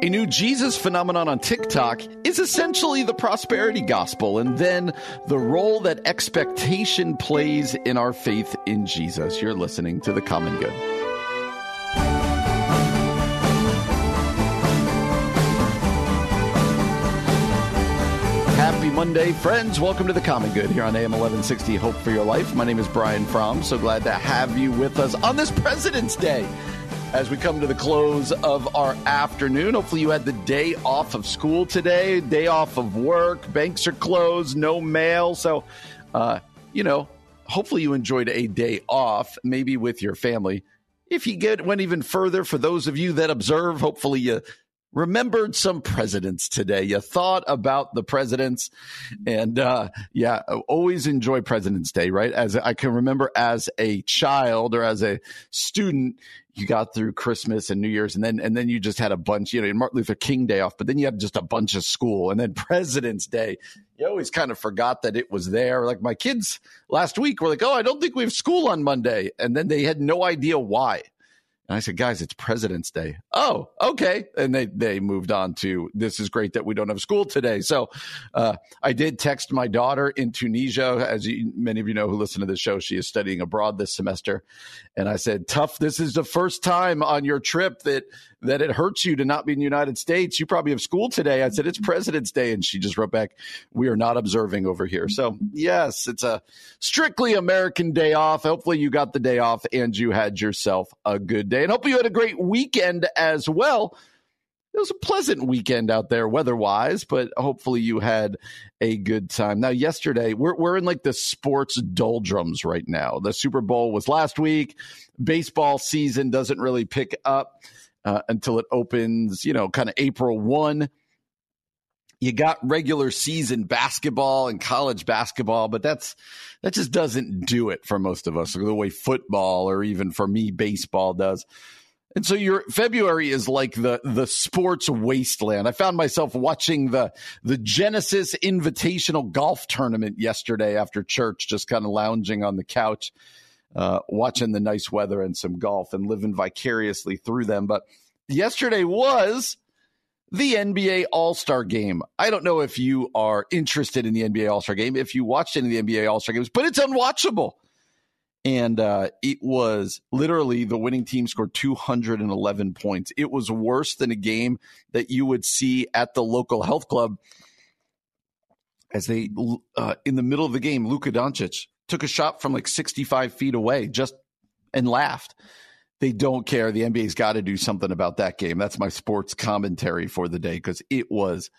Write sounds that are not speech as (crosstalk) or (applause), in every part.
A new Jesus phenomenon on TikTok is essentially the prosperity gospel and then the role that expectation plays in our faith in Jesus. You're listening to The Common Good. Happy Monday, friends. Welcome to The Common Good here on AM 1160 Hope for Your Life. My name is Brian Fromm. So glad to have you with us on this President's Day as we come to the close of our afternoon. Hopefully, you had the day off of school today, day off of work. Banks are closed, no mail. So, uh, you know, hopefully, you enjoyed a day off, maybe with your family. If you get went even further, for those of you that observe, hopefully you remembered some presidents today. You thought about the presidents, and uh, yeah, always enjoy President's Day, right? As I can remember, as a child or as a student, you got through Christmas and New Year's, and then and then you just had a bunch, you know, Martin Luther King Day off, but then you had just a bunch of school, and then (laughs) President's Day. You always kind of forgot that it was there. Like my kids last week were like, "Oh, I don't think we have school on Monday," and then they had no idea why. And I said, guys, it's President's Day. Oh, okay. And they, they moved on to this is great that we don't have school today. So uh, I did text my daughter in Tunisia. As you, many of you know who listen to this show, she is studying abroad this semester. And I said, tough. This is the first time on your trip that that it hurts you to not be in the United States. You probably have school today. I said, it's President's Day. And she just wrote back, we are not observing over here. So, yes, it's a strictly American day off. Hopefully, you got the day off and you had yourself a good day. And hopefully, you had a great weekend as well. It was a pleasant weekend out there weather wise, but hopefully you had a good time. Now, yesterday, we're, we're in like the sports doldrums right now. The Super Bowl was last week. Baseball season doesn't really pick up uh, until it opens, you know, kind of April 1. You got regular season basketball and college basketball, but that's that just doesn't do it for most of us the way football or even for me baseball does. And so your February is like the the sports wasteland. I found myself watching the the Genesis Invitational Golf Tournament yesterday after church, just kind of lounging on the couch, uh, watching the nice weather and some golf and living vicariously through them. But yesterday was the NBA All Star Game. I don't know if you are interested in the NBA All Star Game, if you watched any of the NBA All Star Games, but it's unwatchable. And uh, it was literally the winning team scored 211 points. It was worse than a game that you would see at the local health club. As they, uh, in the middle of the game, Luka Doncic took a shot from like 65 feet away just and laughed they don't care. The NBA's got to do something about that game. That's my sports commentary for the day because it was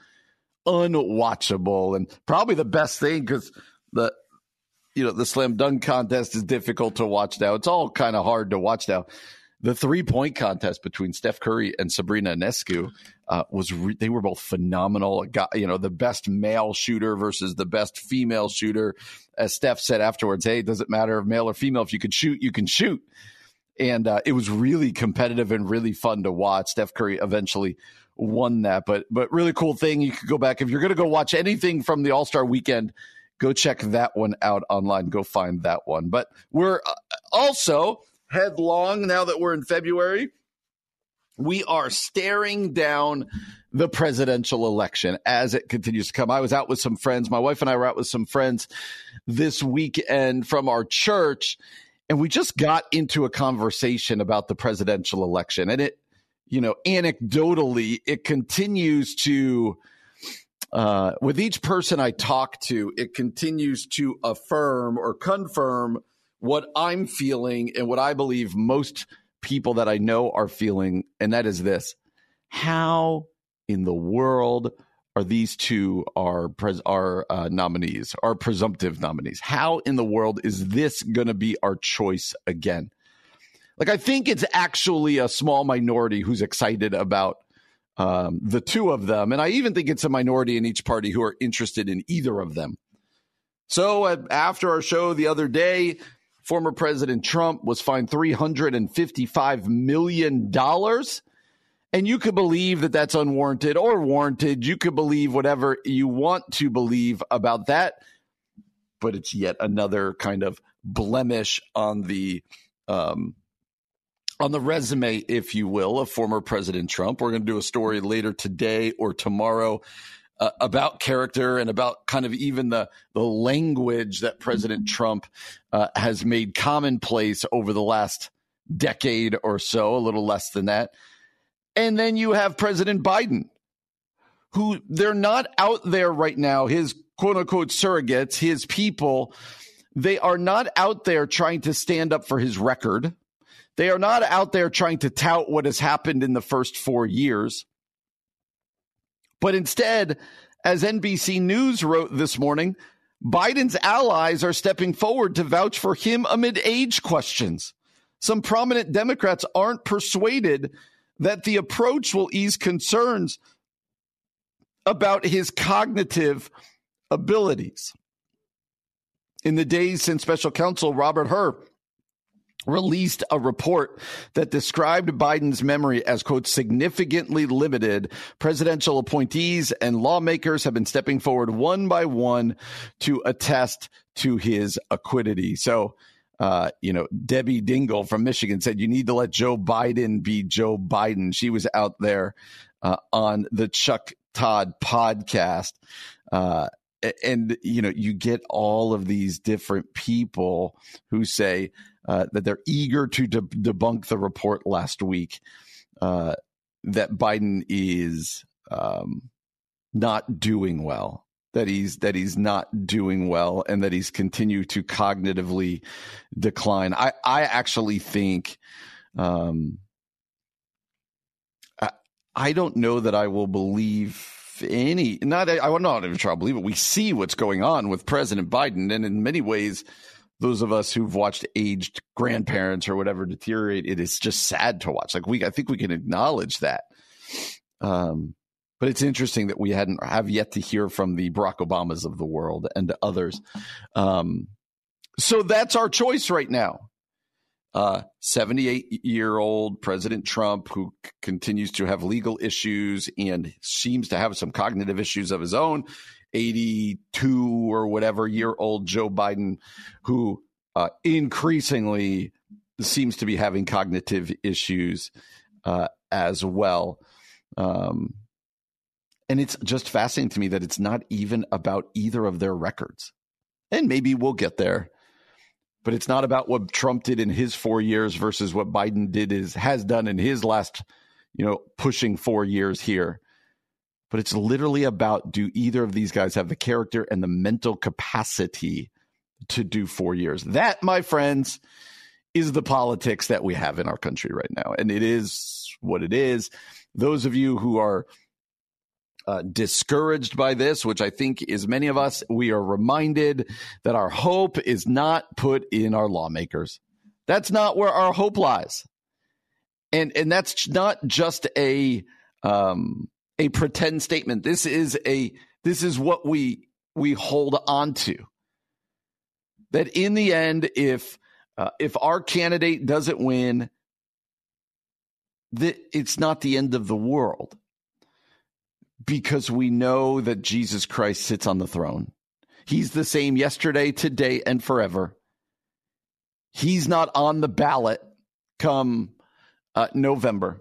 unwatchable and probably the best thing because the you know the slam dunk contest is difficult to watch now. It's all kind of hard to watch now. The three point contest between Steph Curry and Sabrina Ionescu uh, was re- they were both phenomenal. Got, you know the best male shooter versus the best female shooter. As Steph said afterwards, "Hey, does it matter if male or female. If you can shoot, you can shoot." and uh, it was really competitive and really fun to watch. Steph Curry eventually won that, but but really cool thing. You could go back if you're going to go watch anything from the All Star Weekend. Go check that one out online. Go find that one. But we're uh, also headlong now that we're in February. We are staring down the presidential election as it continues to come. I was out with some friends. My wife and I were out with some friends this weekend from our church and we just got into a conversation about the presidential election and it you know anecdotally it continues to uh, with each person i talk to it continues to affirm or confirm what i'm feeling and what i believe most people that i know are feeling and that is this how in the world are these two our pres- are uh, nominees, our presumptive nominees. How in the world is this going to be our choice again? Like, I think it's actually a small minority who's excited about um, the two of them. And I even think it's a minority in each party who are interested in either of them. So uh, after our show the other day, former President Trump was fined $355 million. And you could believe that that's unwarranted or warranted. You could believe whatever you want to believe about that. But it's yet another kind of blemish on the um, on the resume, if you will, of former President Trump. We're going to do a story later today or tomorrow uh, about character and about kind of even the the language that President Trump uh, has made commonplace over the last decade or so, a little less than that. And then you have President Biden, who they're not out there right now. His quote unquote surrogates, his people, they are not out there trying to stand up for his record. They are not out there trying to tout what has happened in the first four years. But instead, as NBC News wrote this morning, Biden's allies are stepping forward to vouch for him amid age questions. Some prominent Democrats aren't persuaded that the approach will ease concerns about his cognitive abilities. In the days since special counsel Robert Hur released a report that described Biden's memory as, quote, significantly limited. Presidential appointees and lawmakers have been stepping forward one by one to attest to his acquittal. So, uh, you know, Debbie Dingell from Michigan said, you need to let Joe Biden be Joe Biden. She was out there uh, on the Chuck Todd podcast. Uh, and you know you get all of these different people who say uh, that they're eager to de- debunk the report last week uh, that Biden is um, not doing well, that he's that he's not doing well, and that he's continued to cognitively decline. I I actually think. Um, I, I don't know that I will believe any not I would not even try to believe it. We see what's going on with President Biden, and in many ways, those of us who've watched aged grandparents or whatever deteriorate, it is just sad to watch. Like we, I think we can acknowledge that. Um, but it's interesting that we hadn't have yet to hear from the Barack Obamas of the world and others. Um, so that's our choice right now. Uh, 78 year old President Trump, who c- continues to have legal issues and seems to have some cognitive issues of his own, 82 or whatever year old Joe Biden, who uh, increasingly seems to be having cognitive issues uh, as well. Um, and it's just fascinating to me that it's not even about either of their records. And maybe we'll get there. But it's not about what Trump did in his four years versus what Biden did is has done in his last, you know, pushing four years here but it's literally about do either of these guys have the character and the mental capacity to do four years? That, my friends, is the politics that we have in our country right now. And it is what it is. Those of you who are uh, discouraged by this, which I think is many of us, we are reminded that our hope is not put in our lawmakers. That's not where our hope lies. And, and that's not just a, um, a pretend statement. This is a this is what we we hold on to. That in the end, if uh, if our candidate doesn't win, that it's not the end of the world because we know that Jesus Christ sits on the throne. He's the same yesterday, today, and forever. He's not on the ballot come uh, November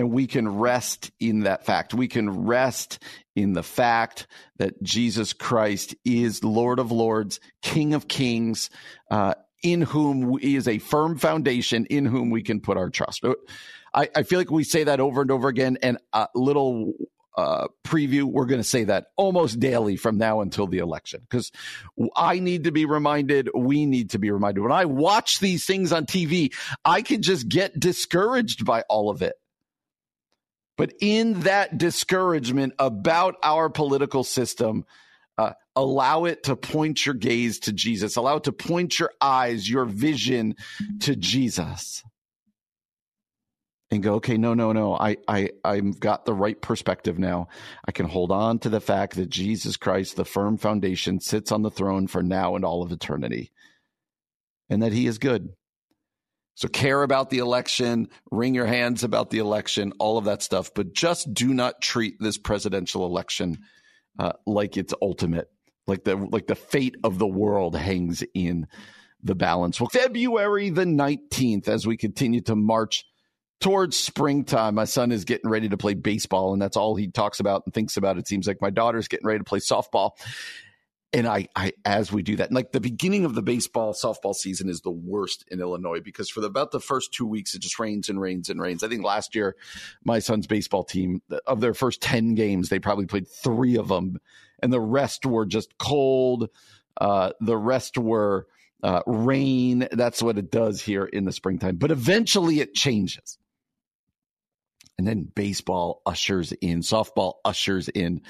and we can rest in that fact. We can rest in the fact that Jesus Christ is Lord of Lords, King of Kings, uh, in whom is a firm foundation, in whom we can put our trust. I, I feel like we say that over and over again. And a little uh, preview, we're going to say that almost daily from now until the election because I need to be reminded. We need to be reminded. When I watch these things on TV, I can just get discouraged by all of it. But in that discouragement about our political system, uh, allow it to point your gaze to Jesus. Allow it to point your eyes, your vision to Jesus. and go, okay, no, no, no. I, I, I've got the right perspective now. I can hold on to the fact that Jesus Christ, the firm foundation, sits on the throne for now and all of eternity, and that He is good. So care about the election, wring your hands about the election, all of that stuff, but just do not treat this presidential election uh, like it's ultimate, like the like the fate of the world hangs in the balance. Well, February the nineteenth, as we continue to march towards springtime. My son is getting ready to play baseball, and that's all he talks about and thinks about. It seems like my daughter's getting ready to play softball. And I, I, as we do that, like the beginning of the baseball softball season is the worst in Illinois because for the, about the first two weeks, it just rains and rains and rains. I think last year, my son's baseball team, of their first 10 games, they probably played three of them, and the rest were just cold. Uh, the rest were uh, rain. That's what it does here in the springtime. But eventually it changes. And then baseball ushers in, softball ushers in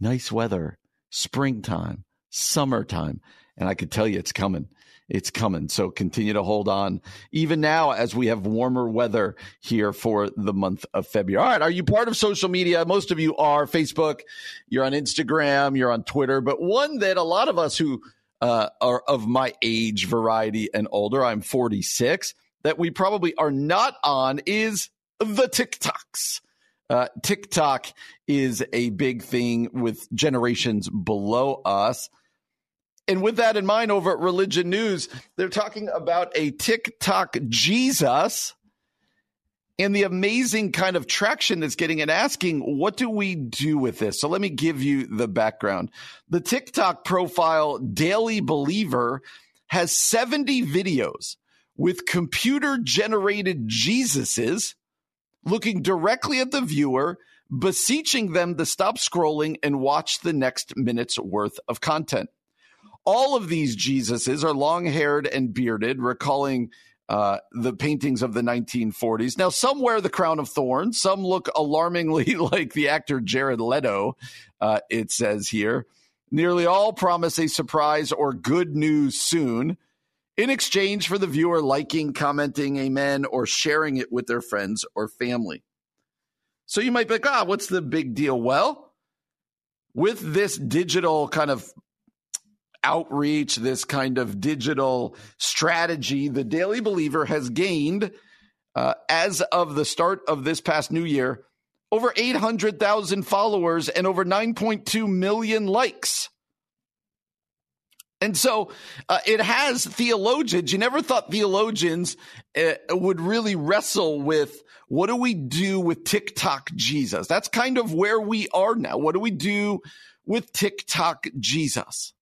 nice weather, springtime, summertime. And I could tell you it's coming. It's coming. So continue to hold on. Even now, as we have warmer weather here for the month of February. All right. Are you part of social media? Most of you are Facebook. You're on Instagram. You're on Twitter. But one that a lot of us who uh, are of my age variety and older, I'm 46, that we probably are not on is the TikToks. Uh, TikTok is a big thing with generations below us. And with that in mind, over at Religion News, they're talking about a TikTok Jesus and the amazing kind of traction that's getting and asking, what do we do with this? So let me give you the background. The TikTok profile Daily Believer has 70 videos with computer generated Jesuses looking directly at the viewer, beseeching them to stop scrolling and watch the next minute's worth of content. All of these Jesuses are long haired and bearded, recalling uh, the paintings of the 1940s. Now, some wear the crown of thorns, some look alarmingly (laughs) like the actor Jared Leto, uh, it says here. Nearly all promise a surprise or good news soon in exchange for the viewer liking, commenting amen, or sharing it with their friends or family. So you might be like, ah, what's the big deal? Well, with this digital kind of outreach, this kind of digital strategy, the Daily Believer has gained, uh, as of the start of this past new year, over 800,000 followers and over 9.2 million likes. And so uh, it has theologians. You never thought theologians uh, would really wrestle with what do we do with TikTok Jesus? That's kind of where we are now. What do we do with TikTok Jesus?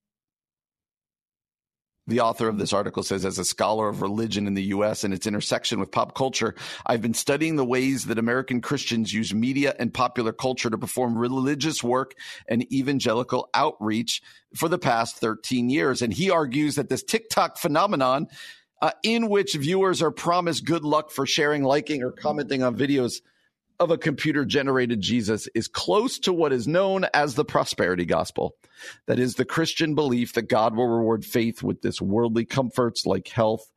The author of this article says, as a scholar of religion in the U.S. and its intersection with pop culture, I've been studying the ways that American Christians use media and popular culture to perform religious work and evangelical outreach for the past 13 years. And he argues that this TikTok phenomenon, uh, in which viewers are promised good luck for sharing, liking, or commenting on videos of a computer generated Jesus is close to what is known as the prosperity gospel. That is the Christian belief that God will reward faith with this worldly comforts like health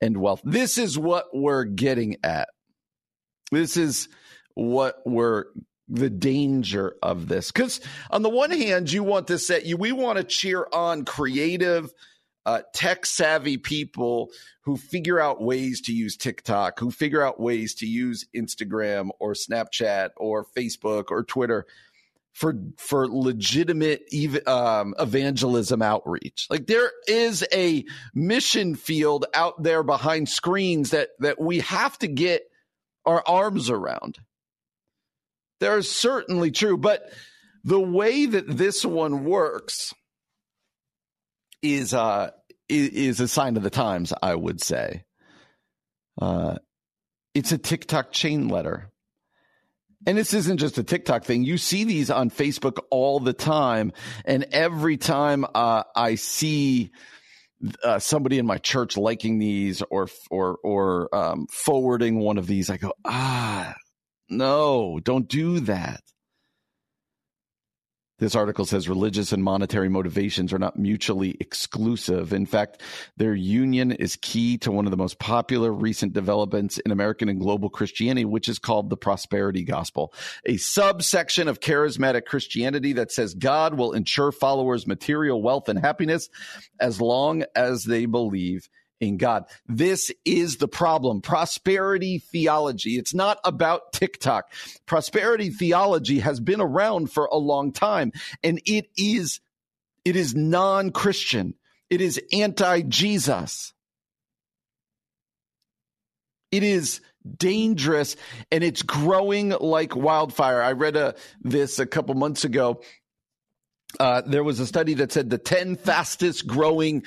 and wealth. This is what we're getting at. This is what we're the danger of this. Because on the one hand, you want to set you, we want to cheer on creative, uh, tech savvy people who figure out ways to use TikTok, who figure out ways to use Instagram or Snapchat or Facebook or Twitter for for legitimate um, evangelism outreach. Like there is a mission field out there behind screens that that we have to get our arms around. There is certainly true, but the way that this one works is uh is a sign of the times, I would say. Uh, it's a TikTok chain letter. And this isn't just a TikTok thing. You see these on Facebook all the time. And every time uh, I see uh, somebody in my church liking these or or or um, forwarding one of these, I go, ah, no, don't do that. This article says religious and monetary motivations are not mutually exclusive. In fact, their union is key to one of the most popular recent developments in American and global Christianity, which is called the prosperity gospel, a subsection of charismatic Christianity that says God will ensure followers material wealth and happiness as long as they believe in God. This is the problem. Prosperity theology. It's not about TikTok. Prosperity theology has been around for a long time and it is, it is non-Christian. It is anti-Jesus. It is dangerous and it's growing like wildfire. I read a, uh, this a couple months ago. Uh, there was a study that said the 10 fastest growing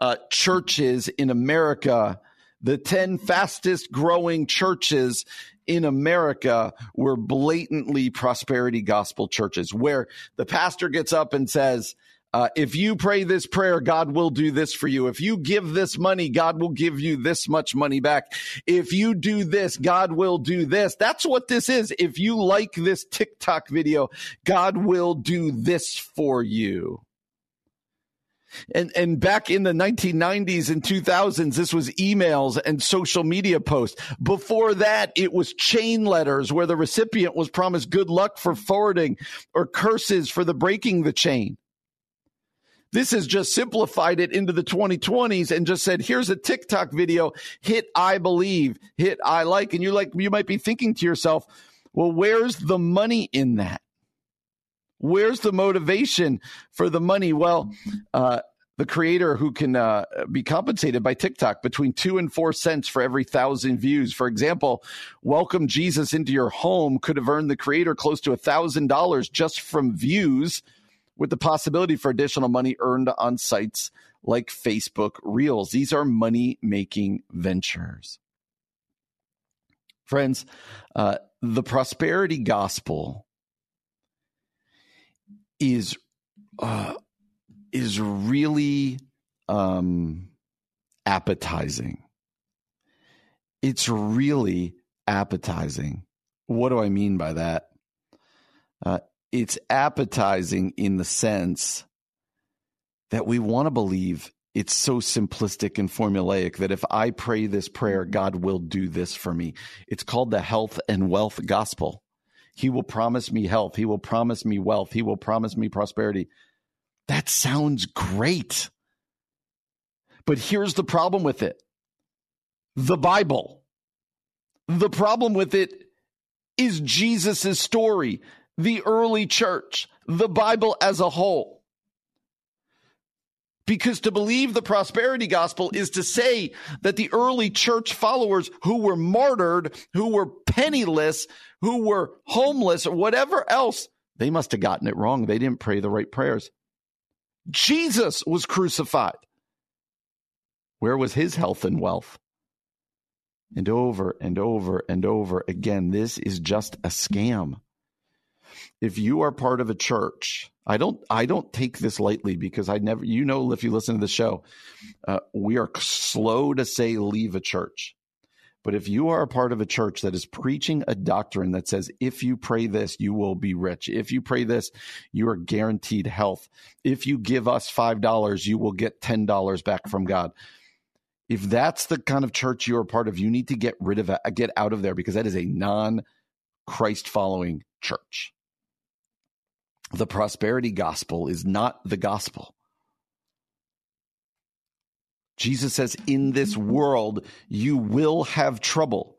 uh, churches in America, the 10 fastest growing churches in America were blatantly prosperity gospel churches where the pastor gets up and says, uh, if you pray this prayer, God will do this for you. If you give this money, God will give you this much money back. If you do this, God will do this. That's what this is. If you like this TikTok video, God will do this for you. And and back in the 1990s and 2000s, this was emails and social media posts. Before that, it was chain letters where the recipient was promised good luck for forwarding or curses for the breaking the chain. This has just simplified it into the 2020s and just said, here's a TikTok video, hit I believe, hit I like. And you're like, you might be thinking to yourself, well, where's the money in that? Where's the motivation for the money? Well, uh, the creator who can uh, be compensated by TikTok between two and four cents for every thousand views. For example, Welcome Jesus into Your Home could have earned the creator close to a thousand dollars just from views, with the possibility for additional money earned on sites like Facebook Reels. These are money making ventures. Friends, uh, the prosperity gospel is uh, is really um, appetizing. It's really appetizing. What do I mean by that? Uh, it's appetizing in the sense that we want to believe it's so simplistic and formulaic that if I pray this prayer, God will do this for me. It's called the health and wealth gospel. He will promise me health. He will promise me wealth. He will promise me prosperity. That sounds great. But here's the problem with it the Bible. The problem with it is Jesus' story, the early church, the Bible as a whole. Because to believe the prosperity gospel is to say that the early church followers who were martyred, who were penniless, who were homeless, or whatever else, they must have gotten it wrong. They didn't pray the right prayers. Jesus was crucified. Where was his health and wealth? And over and over and over again, this is just a scam if you are part of a church, I don't I don't take this lightly because I never you know if you listen to the show, uh, we are slow to say leave a church. But if you are a part of a church that is preaching a doctrine that says, if you pray this, you will be rich. If you pray this, you are guaranteed health. If you give us $5, you will get $10 back from God. If that's the kind of church you are part of, you need to get rid of it, get out of there because that is a non Christ following church the prosperity gospel is not the gospel. Jesus says, In this world, you will have trouble,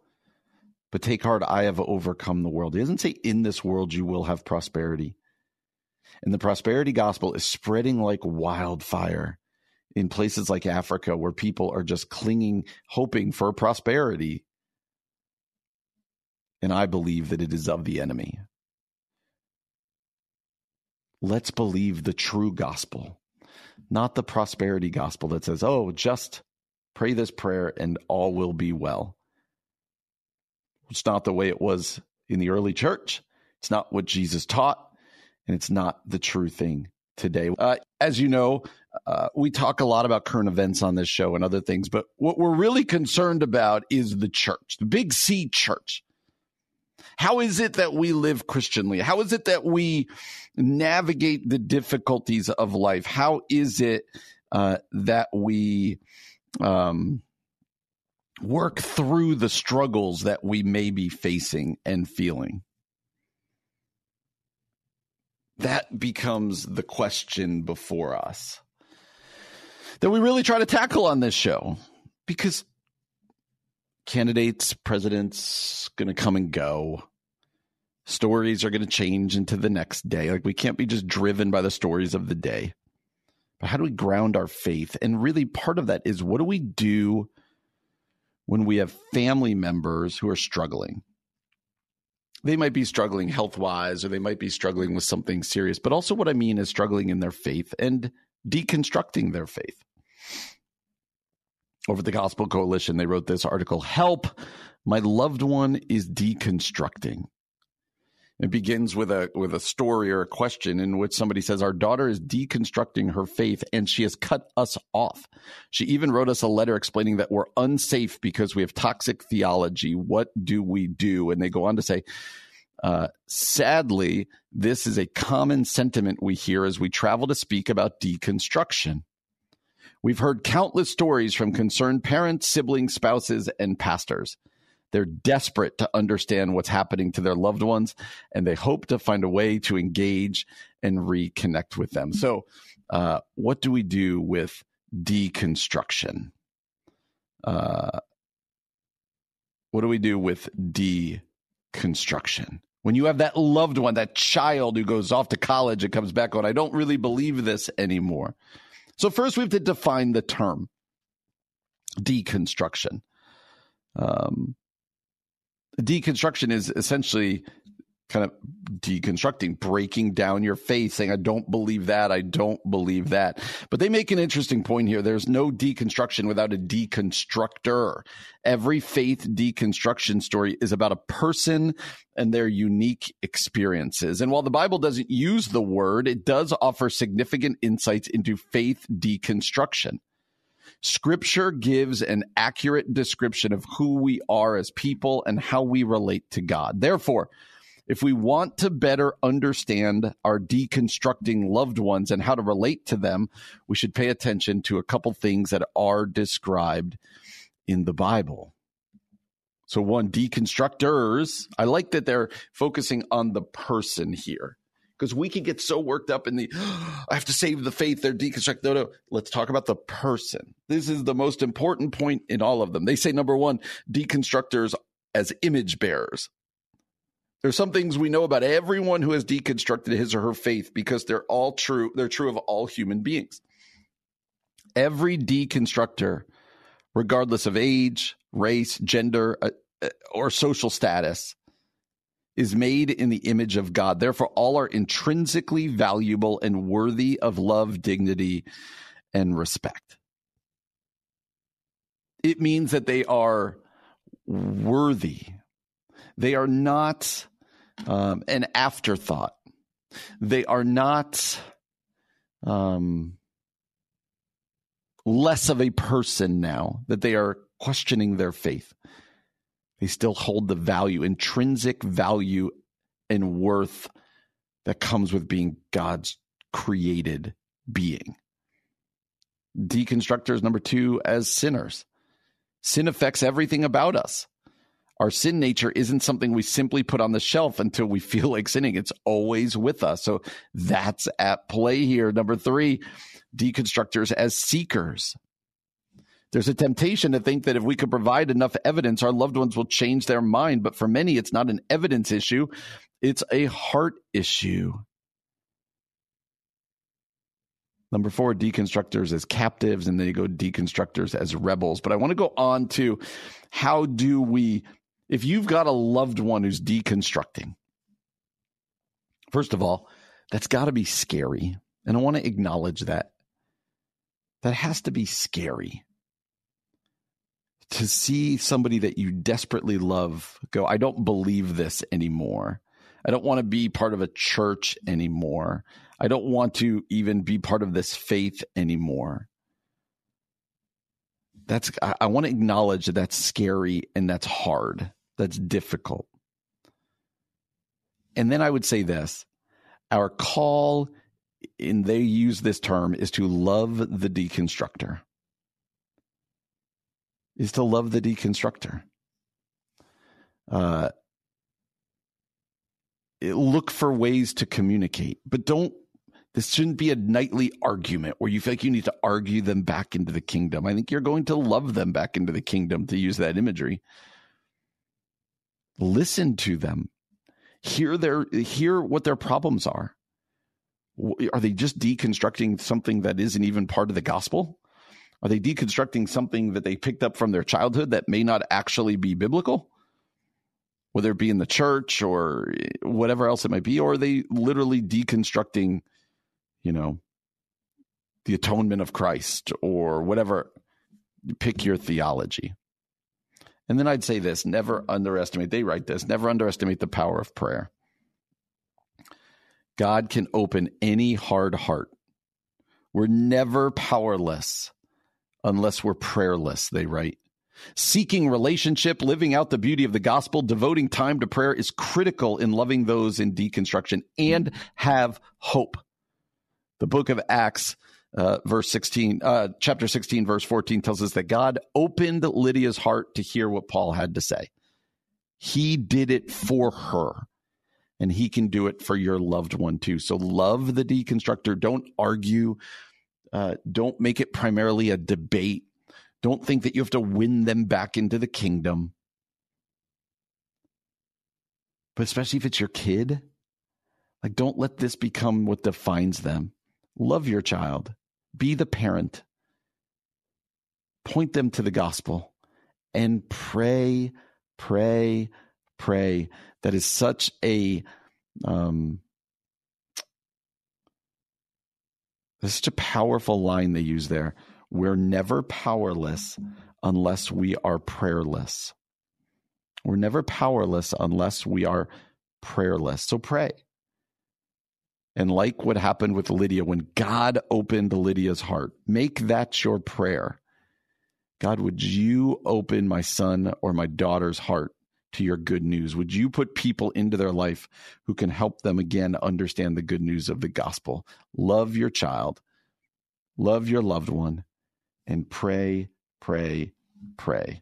but take heart, I have overcome the world. He doesn't say, In this world, you will have prosperity. And the prosperity gospel is spreading like wildfire in places like Africa where people are just clinging, hoping for prosperity. And I believe that it is of the enemy. Let's believe the true gospel, not the prosperity gospel that says, oh, just pray this prayer and all will be well. It's not the way it was in the early church. It's not what Jesus taught, and it's not the true thing today. Uh, as you know, uh, we talk a lot about current events on this show and other things, but what we're really concerned about is the church, the big C church. How is it that we live Christianly? How is it that we navigate the difficulties of life? How is it uh, that we um, work through the struggles that we may be facing and feeling? That becomes the question before us that we really try to tackle on this show because candidates, presidents going to come and go. Stories are going to change into the next day. Like we can't be just driven by the stories of the day. But how do we ground our faith? And really, part of that is what do we do when we have family members who are struggling? They might be struggling health wise, or they might be struggling with something serious. But also, what I mean is struggling in their faith and deconstructing their faith over the Gospel Coalition, they wrote this article Help, my loved one is deconstructing. It begins with a with a story or a question in which somebody says, Our daughter is deconstructing her faith and she has cut us off. She even wrote us a letter explaining that we're unsafe because we have toxic theology. What do we do? And they go on to say, uh, sadly, this is a common sentiment we hear as we travel to speak about deconstruction. We've heard countless stories from concerned parents, siblings, spouses, and pastors. They're desperate to understand what's happening to their loved ones, and they hope to find a way to engage and reconnect with them. So, uh, what do we do with deconstruction? Uh, what do we do with deconstruction? When you have that loved one, that child who goes off to college and comes back on, I don't really believe this anymore. So, first, we have to define the term deconstruction. Um, deconstruction is essentially kind of deconstructing, breaking down your faith, saying, I don't believe that, I don't believe that. But they make an interesting point here. There's no deconstruction without a deconstructor. Every faith deconstruction story is about a person and their unique experiences. And while the Bible doesn't use the word, it does offer significant insights into faith deconstruction. Scripture gives an accurate description of who we are as people and how we relate to God. Therefore, if we want to better understand our deconstructing loved ones and how to relate to them, we should pay attention to a couple things that are described in the Bible. So, one, deconstructors, I like that they're focusing on the person here because we can get so worked up in the oh, (gasps) I have to save the faith, they're deconstruct. No, no, let's talk about the person. This is the most important point in all of them. They say number one, deconstructors as image bearers. There's some things we know about everyone who has deconstructed his or her faith because they're all true. They're true of all human beings. Every deconstructor, regardless of age, race, gender, uh, uh, or social status, is made in the image of God. Therefore, all are intrinsically valuable and worthy of love, dignity, and respect. It means that they are worthy. They are not um, an afterthought. They are not um, less of a person now that they are questioning their faith. They still hold the value, intrinsic value and worth that comes with being God's created being. Deconstructors, number two, as sinners. Sin affects everything about us. Our sin nature isn't something we simply put on the shelf until we (laughs) feel like sinning. It's always with us. So that's at play here. Number three, deconstructors as seekers. There's a temptation to think that if we could provide enough evidence, our loved ones will change their mind. But for many, it's not an evidence issue, it's a heart issue. Number four, deconstructors as captives, and then you go deconstructors as rebels. But I want to go on to how do we if you've got a loved one who's deconstructing, first of all, that's got to be scary. And I want to acknowledge that. That has to be scary to see somebody that you desperately love go, I don't believe this anymore. I don't want to be part of a church anymore. I don't want to even be part of this faith anymore that's I, I, want to acknowledge that that's scary and that's hard that's difficult. And then I would say this our call, and they use this term, is to love the deconstructor. Is to love the deconstructor. Uh, look for ways to communicate, but don't. This shouldn't be a nightly argument where you feel like you need to argue them back into the kingdom. I think you're going to love them back into the kingdom to use that imagery. Listen to them. Hear their hear what their problems are. Are they just deconstructing something that isn't even part of the gospel? Are they deconstructing something that they picked up from their childhood that may not actually be biblical? whether it be in the church or eh, whatever else it might be, or are they literally deconstructing, you know, the atonement of Christ or whatever? Pick your theology. And then I'd say this never underestimate, they write this, never underestimate the power of prayer. God can open any hard heart. We're never powerless unless we're prayerless, they write. Seeking relationship, living out the beauty of the gospel, devoting time to prayer is critical in loving those in deconstruction and have hope. The book of Acts, uh, verse 16, uh, chapter 16, verse 14 tells us that God opened Lydia's heart to hear what Paul had to say. He did it for her and he can do it for your loved one too. So love the deconstructor. Don't argue. Uh, don't make it primarily a debate don't think that you have to win them back into the kingdom. But especially if it's your kid, like don't let this become what defines them. Love your child, be the parent, point them to the gospel, and pray, pray, pray. That is such a um, That's such a powerful line they use there. We're never powerless unless we are prayerless. We're never powerless unless we are prayerless. So pray. And like what happened with Lydia, when God opened Lydia's heart, make that your prayer. God, would you open my son or my daughter's heart to your good news? Would you put people into their life who can help them again understand the good news of the gospel? Love your child, love your loved one, and pray, pray, pray.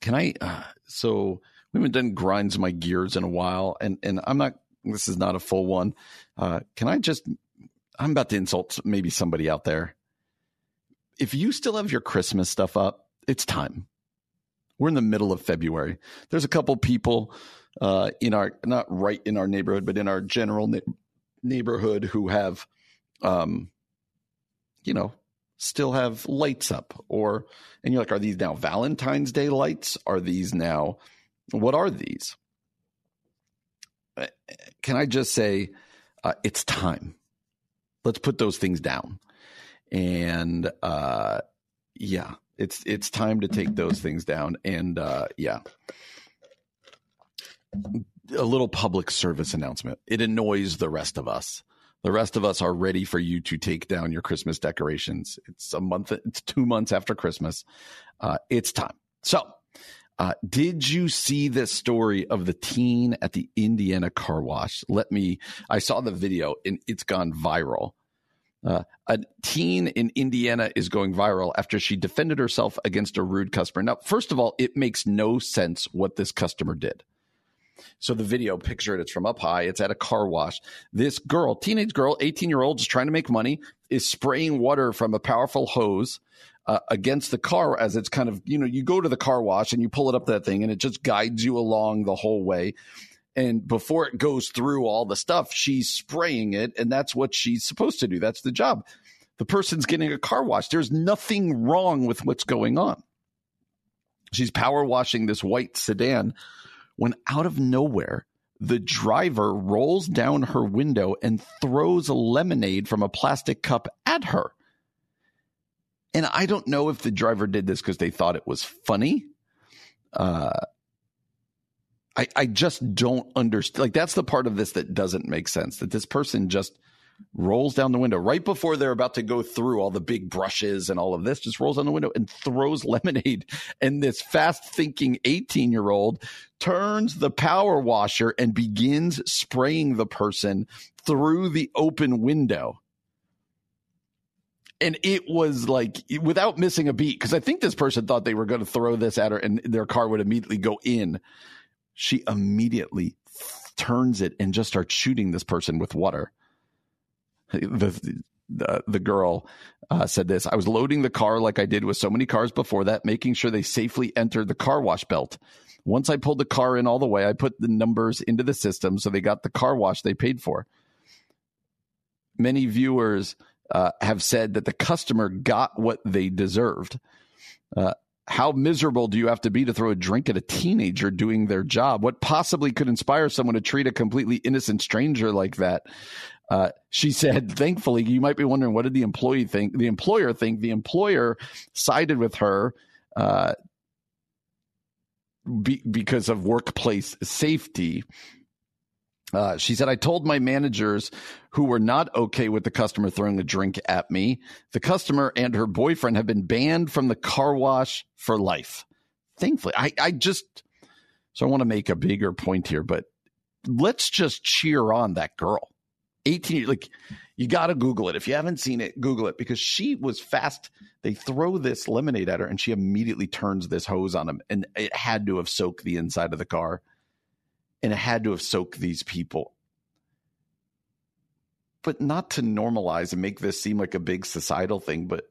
Can I? Uh, so we haven't done grinds my gears in a while, and and I'm not. This is not a full one. Uh, can I just? I'm about to insult maybe somebody out there. If you still have your Christmas stuff up, it's time. We're in the middle of February. There's a couple people uh, in our not right in our neighborhood, but in our general na- neighborhood who have, um, you know, still have lights up or and you're like are these now valentine's day lights are these now what are these can i just say uh, it's time let's put those things down and uh, yeah it's it's time to take those things down and uh, yeah a little public service announcement it annoys the rest of us the rest of us are ready for you to take down your Christmas decorations. It's a month, it's two months after Christmas. Uh, it's time. So, uh, did you see this story of the teen at the Indiana car wash? Let me, I saw the video and it's gone viral. Uh, a teen in Indiana is going viral after she defended herself against a rude customer. Now, first of all, it makes no sense what this customer did. So the video, picture it, it's from up high. It's at a car wash. This girl, teenage girl, 18 year old, just trying to make money, is spraying water from a powerful hose uh, against the car as it's kind of, you know, you go to the car wash and you pull it up that thing and it just guides you along the whole way. And before it goes through all the stuff, she's spraying it. And that's what she's supposed to do. That's the job. The person's getting a car wash. There's nothing wrong with what's going on. She's power washing this white sedan when out of nowhere, the driver rolls down her window and throws a lemonade from a plastic cup at her. And I don't know if the driver did this because they thought it was funny. Uh, I, I just don't understand. Like, that's the part of this that doesn't make sense that this person just rolls down the window right before they're about to go through all the big brushes and all of this, just rolls down the window and throws (laughs) lemonade. And this fast thinking 18 year old turns the power washer and begins spraying the person through the open window. And it was like without missing a beat, because I think this person thought they were going to throw this at her and their car would immediately go in. She immediately turns it and just starts shooting this person with water the the, the girl uh, said this I was loading the car like I did with so many cars before that, making sure they safely entered the car wash belt. Once I pulled the car in all the way, I put the numbers into the system so they got the car wash they paid for. Many viewers uh, have said that the customer got what they deserved. Uh, how miserable do you have to be to throw a drink at a teenager doing their job? What possibly could inspire someone to treat a completely innocent stranger like that? Uh, she said, (laughs) thankfully, you might be wondering, what did the employee think? The employer think the employer sided with her uh, be, because of workplace safety. Uh, she said, I told my managers who were not okay with the customer throwing a drink at me. The customer and her boyfriend have been banned from the car wash for life. Thankfully, I, I just, so I want to make a bigger point here, but let's just cheer on that girl 18 like you got to google it if you haven't seen it google it because she was fast they throw this lemonade at her and she immediately turns this hose on him and it had to have soaked the inside of the car and it had to have soaked these people but not to normalize and make this seem like a big societal thing but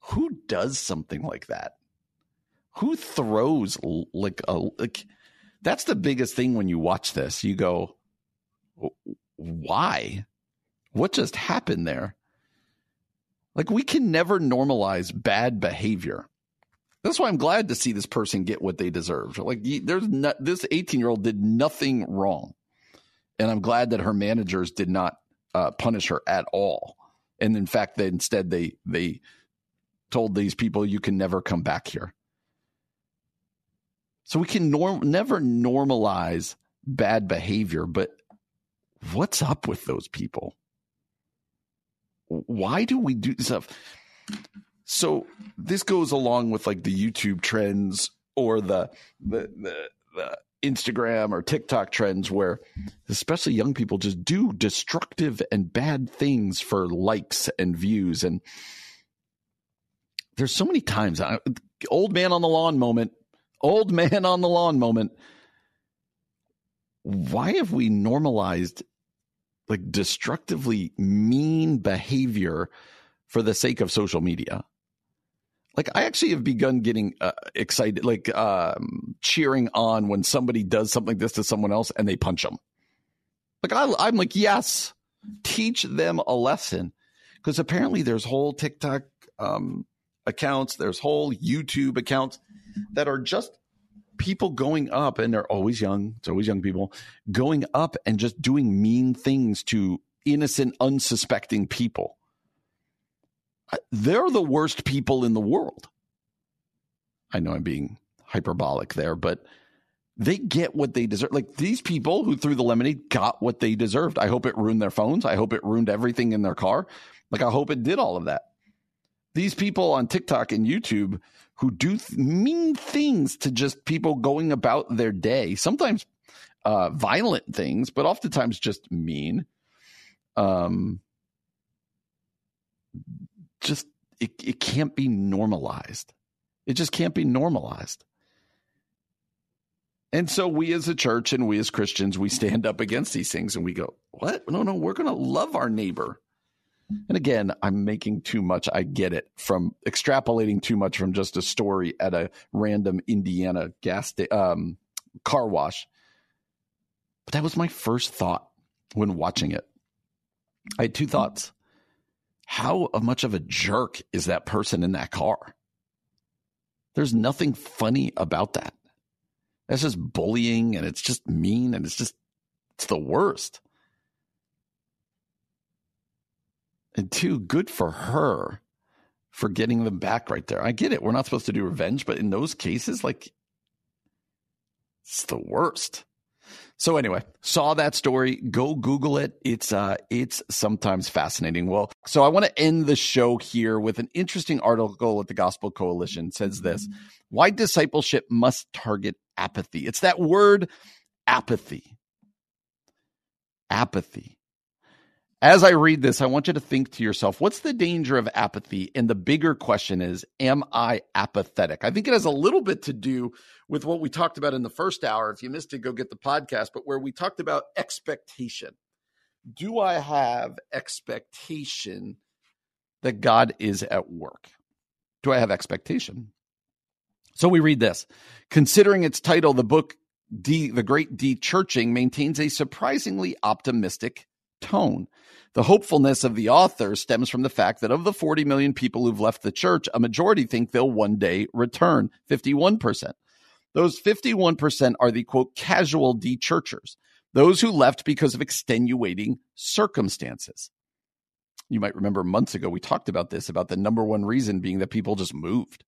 who does something like that who throws like a like that's the biggest thing when you watch this you go why what just happened there? Like, we can never normalize bad behavior. That's why I'm glad to see this person get what they deserved. Like, there's not, this 18 year old did nothing wrong. And I'm glad that her managers did not uh, punish her at all. And in fact, they, instead, they, they told these people, you can never come back here. So we can norm- never normalize bad behavior, but what's up with those people? why do we do stuff? So this goes along with like the YouTube trends or the the the, the Instagram or TikTok trends where especially young people just do destructive and bad things for likes and views and there's so many times I, old man on the lawn moment old man on the lawn moment why have we normalized like destructively mean behavior for the sake of social media. Like I actually have begun getting uh, excited, like um, cheering on when somebody does something like this to someone else and they punch them. Like I, I'm like, yes, teach them a lesson because apparently there's whole TikTok um, accounts, there's whole YouTube accounts that are just people going up, and they're always young, it's always young people, going up and just doing mean things to innocent, unsuspecting people. They're the worst people in the world. I know I'm being hyperbolic there, but they get what they deserve. Like these people who threw the lemonade got what they deserved. I hope it ruined their phones. I hope it ruined everything in their car. Like I hope it did all of that. These people on TikTok and YouTube who do th- mean things to just people going about their day. Sometimes uh, violent things, but oftentimes just mean. Um, just it, it can't be normalized. It just can't be normalized. And so we as a church and we as Christians, we stand up against these things and we go, what? No, no, we're going to love our neighbor. And again, I'm making too much. I get it from extrapolating too much from just a story at a random Indiana gas sta- um, car wash. But that was my first thought when watching it. I had two thoughts. How much of a jerk is that person in that car? There's nothing funny about that. That's just bullying and it's just mean and it's just, it's the worst. And two, good for her for getting them back right there. I get it. We're not supposed to do revenge, but in those cases, like, it's the worst. So anyway, saw that story. Go Google it. It's uh, it's sometimes fascinating. Well, so I want to end the show here with an interesting article at the Gospel Coalition. It says this: Why discipleship must target apathy. It's that word, apathy. Apathy. As I read this, I want you to think to yourself, what's the danger of apathy? And the bigger question is, am I apathetic? I think it has a little bit to do with what we talked about in the first hour. If you missed it, go get the podcast, but where we talked about expectation. Do I have expectation that God is at work? Do I have expectation? So we read this. Considering its title, the book De, The Great Dechurching maintains a surprisingly optimistic tone. The hopefulness of the author stems from the fact that of the 40 million people who've left the church, a majority think they'll one day return 51%. Those 51% are the quote casual de-churchers, those who left because of extenuating circumstances. You might remember months ago we talked about this about the number one reason being that people just moved.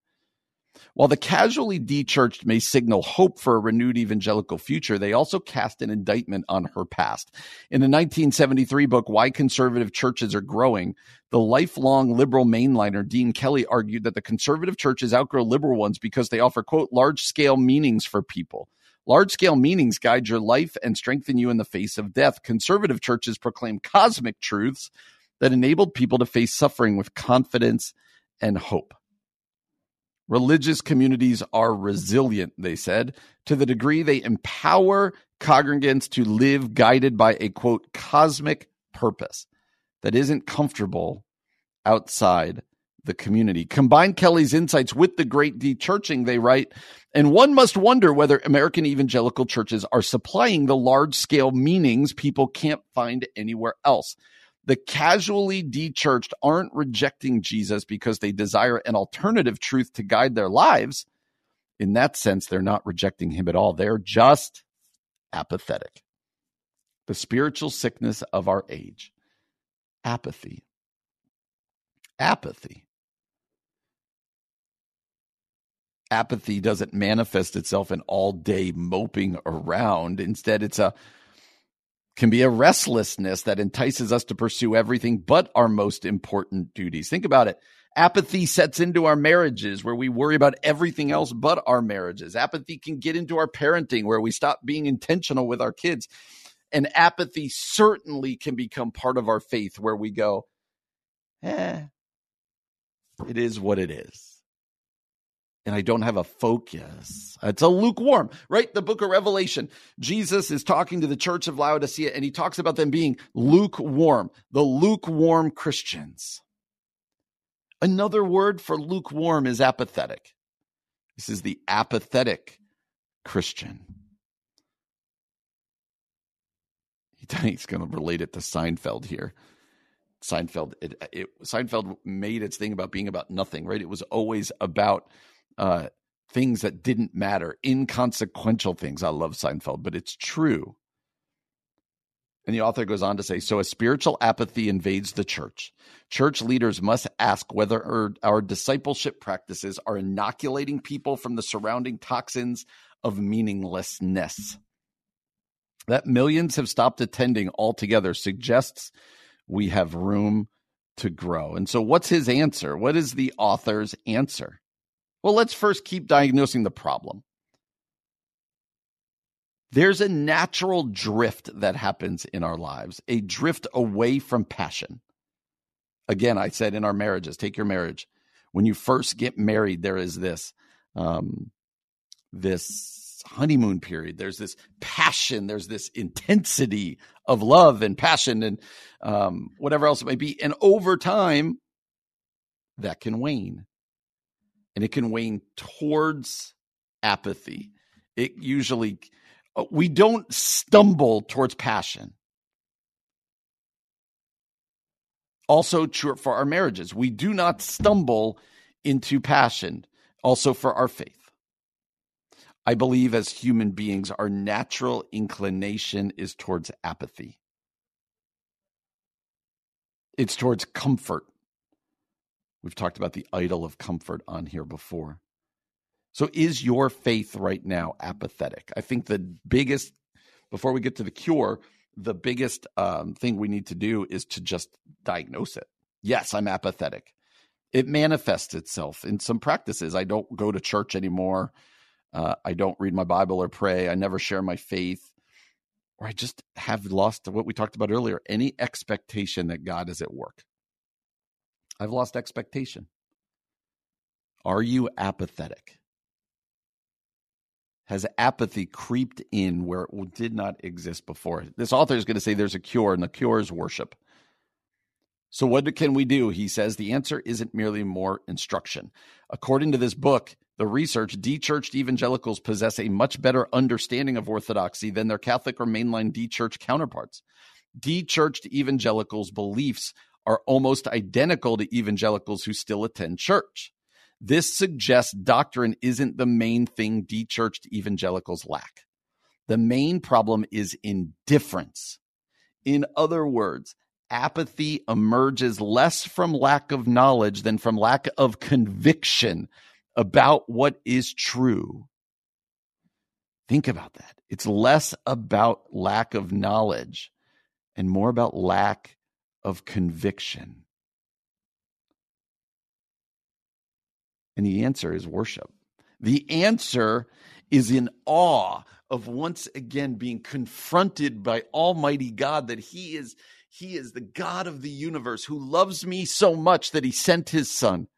While the casually de-churched may signal hope for a renewed evangelical future, they also cast an indictment on her past. In the 1973 book, Why Conservative Churches Are Growing, the lifelong liberal mainliner Dean Kelley argued that the conservative churches outgrow liberal ones because they offer, quote, large scale meanings for people. Large scale meanings guide your life and strengthen you in the face of death. Conservative churches proclaim cosmic truths that enabled people to face suffering with confidence and hope. Religious communities are resilient, they said, to the degree they empower congregants to live guided by a quote, cosmic purpose that isn't comfortable outside the community. Combine Kelley's insights with the great de-churching, they write, and one must wonder whether American evangelical churches are supplying the large scale meanings people can't find anywhere else. The casually de-churched aren't rejecting Jesus because they desire an alternative truth to guide their lives. In that sense, they're not rejecting him at all. They're just apathetic. The spiritual sickness of our age. Apathy. Apathy. Apathy doesn't manifest itself in all day moping around. Instead, it's a can be a restlessness that entices us to pursue everything but our most important duties. Think about it. Apathy sets into our marriages where we worry about everything else but our marriages. Apathy can get into our parenting where we stop being intentional with our kids. And apathy certainly can become part of our faith where we go, eh, it is what it is and I don't have a focus. It's a lukewarm, right? The book of Revelation. Jesus is talking to the church of Laodicea and he talks about them being lukewarm, the lukewarm Christians. Another word for lukewarm is apathetic. This is the apathetic Christian. (laughs) He's going to relate it to Seinfeld here. Seinfeld, it, it, Seinfeld made its thing about being about nothing, right? It was always about uh, things that didn't matter, inconsequential things. I love Seinfeld, but it's true. And the author goes on to say so a spiritual apathy invades the church. Church leaders must ask whether our, our, discipleship practices are inoculating people from the surrounding toxins of meaninglessness. That millions have stopped attending altogether suggests we have room to grow. And so, what's his answer? What is the author's answer? Well, let's first keep diagnosing the problem. There's a natural drift that happens in our lives, a drift away from passion. Again, I said in our marriages, take your marriage. When you first get married, there is this, um, this honeymoon period. There's this passion. There's this intensity of love and passion and um, whatever else it may be. And over time, that can wane and it can wane towards apathy. It usually, uh, we don't stumble towards passion. Also, true for our marriages, we do not stumble into passion, also for our faith. I believe as human beings, our natural inclination is towards apathy. It's towards comfort. We've talked about the idol of comfort on here before. So, is your faith right now apathetic? I think the biggest before we get to the cure, the biggest um, thing we need to do is to just diagnose it. Yes, I'm apathetic. It manifests itself in some practices. I don't go to church anymore. Uh, I don't read my Bible or pray. I never share my faith. Or I just have lost what we talked about earlier any expectation that God is at work. I've lost expectation. Are you apathetic? Has apathy creeped in where it did not exist before? This author is going to say there's a cure, and the cure is worship. So, what can we do? He says the answer isn't merely more instruction. According to this book, the research, de-churched evangelicals possess a much better understanding of orthodoxy than their Catholic or mainline de-churched counterparts. De-churched evangelicals' beliefs are almost identical to evangelicals who still attend church. This suggests doctrine isn't the main thing de-churched evangelicals lack. The main problem is indifference. In other words, apathy emerges less from lack of knowledge than from lack of conviction about what is true. Think about that. It's less about lack of knowledge and more about lack of conviction. And the answer is worship. The answer is in awe of once again being confronted by Almighty God that He is He is the God of the universe who loves me so much that He sent His Son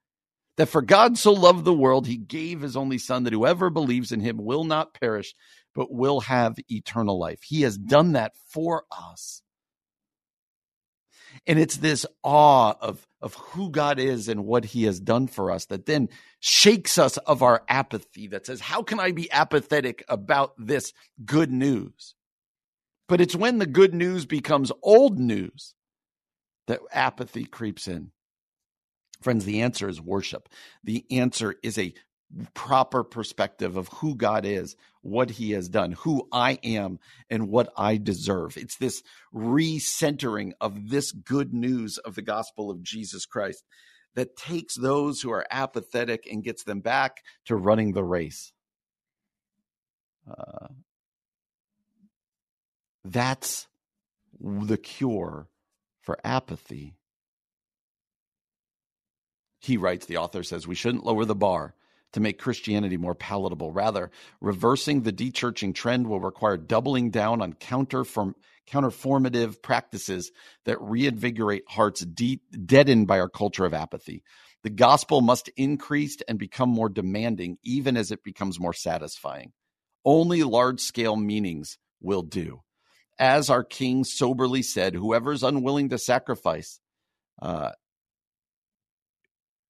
that for God so loved the world, he gave his only son that whoever believes in him will not perish, but will have eternal life. He has done that for us. And it's this awe of, of who God is and what he has done for us that then shakes us of our apathy that says, How can I be apathetic about this good news? But it's when the good news becomes old news that apathy creeps in. Friends, the answer is worship. The answer is a proper perspective of who God is, what he has done, who I am, and what I deserve. It's this recentering of this good news of the gospel of Jesus Christ that takes those who are apathetic and gets them back to running the race. Uh, that's the cure for apathy he writes, the author says, we shouldn't lower the bar to make Christianity more palatable. Rather, reversing the dechurching trend will require doubling down on counterform, counterformative practices that reinvigorate hearts de- deadened by our culture of apathy. The gospel must increase and become more demanding, even as it becomes more satisfying. Only large scale meanings will do. As our king soberly said, whoever is unwilling to sacrifice uh,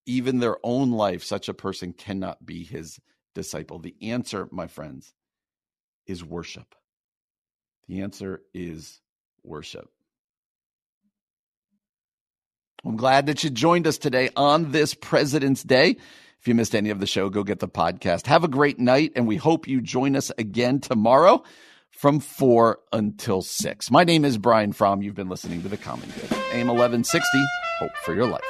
even their own life, such a person cannot be his disciple. The answer, my friends, is worship. The answer is worship. I'm glad that you joined us today on this President's Day. If you missed any of the show, go get the podcast. Have a great night, and we hope you join us again tomorrow from 4 until 6. My name is Brian Fromm. You've been listening to The Common Good. AM 1160, hope for your life.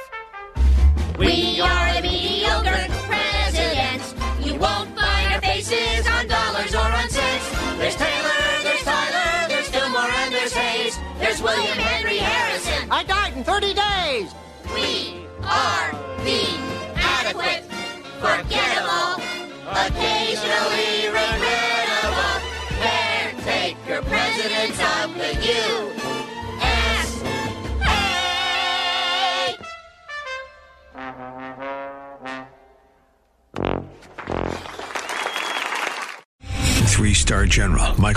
We are the mediocre presidents. You won't find our faces on dollars or on cents. There's Taylor, there's Tyler, there's Fillmore, and there's Hayes. There's William Henry Harrison. I died in 30 days. We are the adequate, forgettable, occasionally regrettable, caretaker presidents of the U.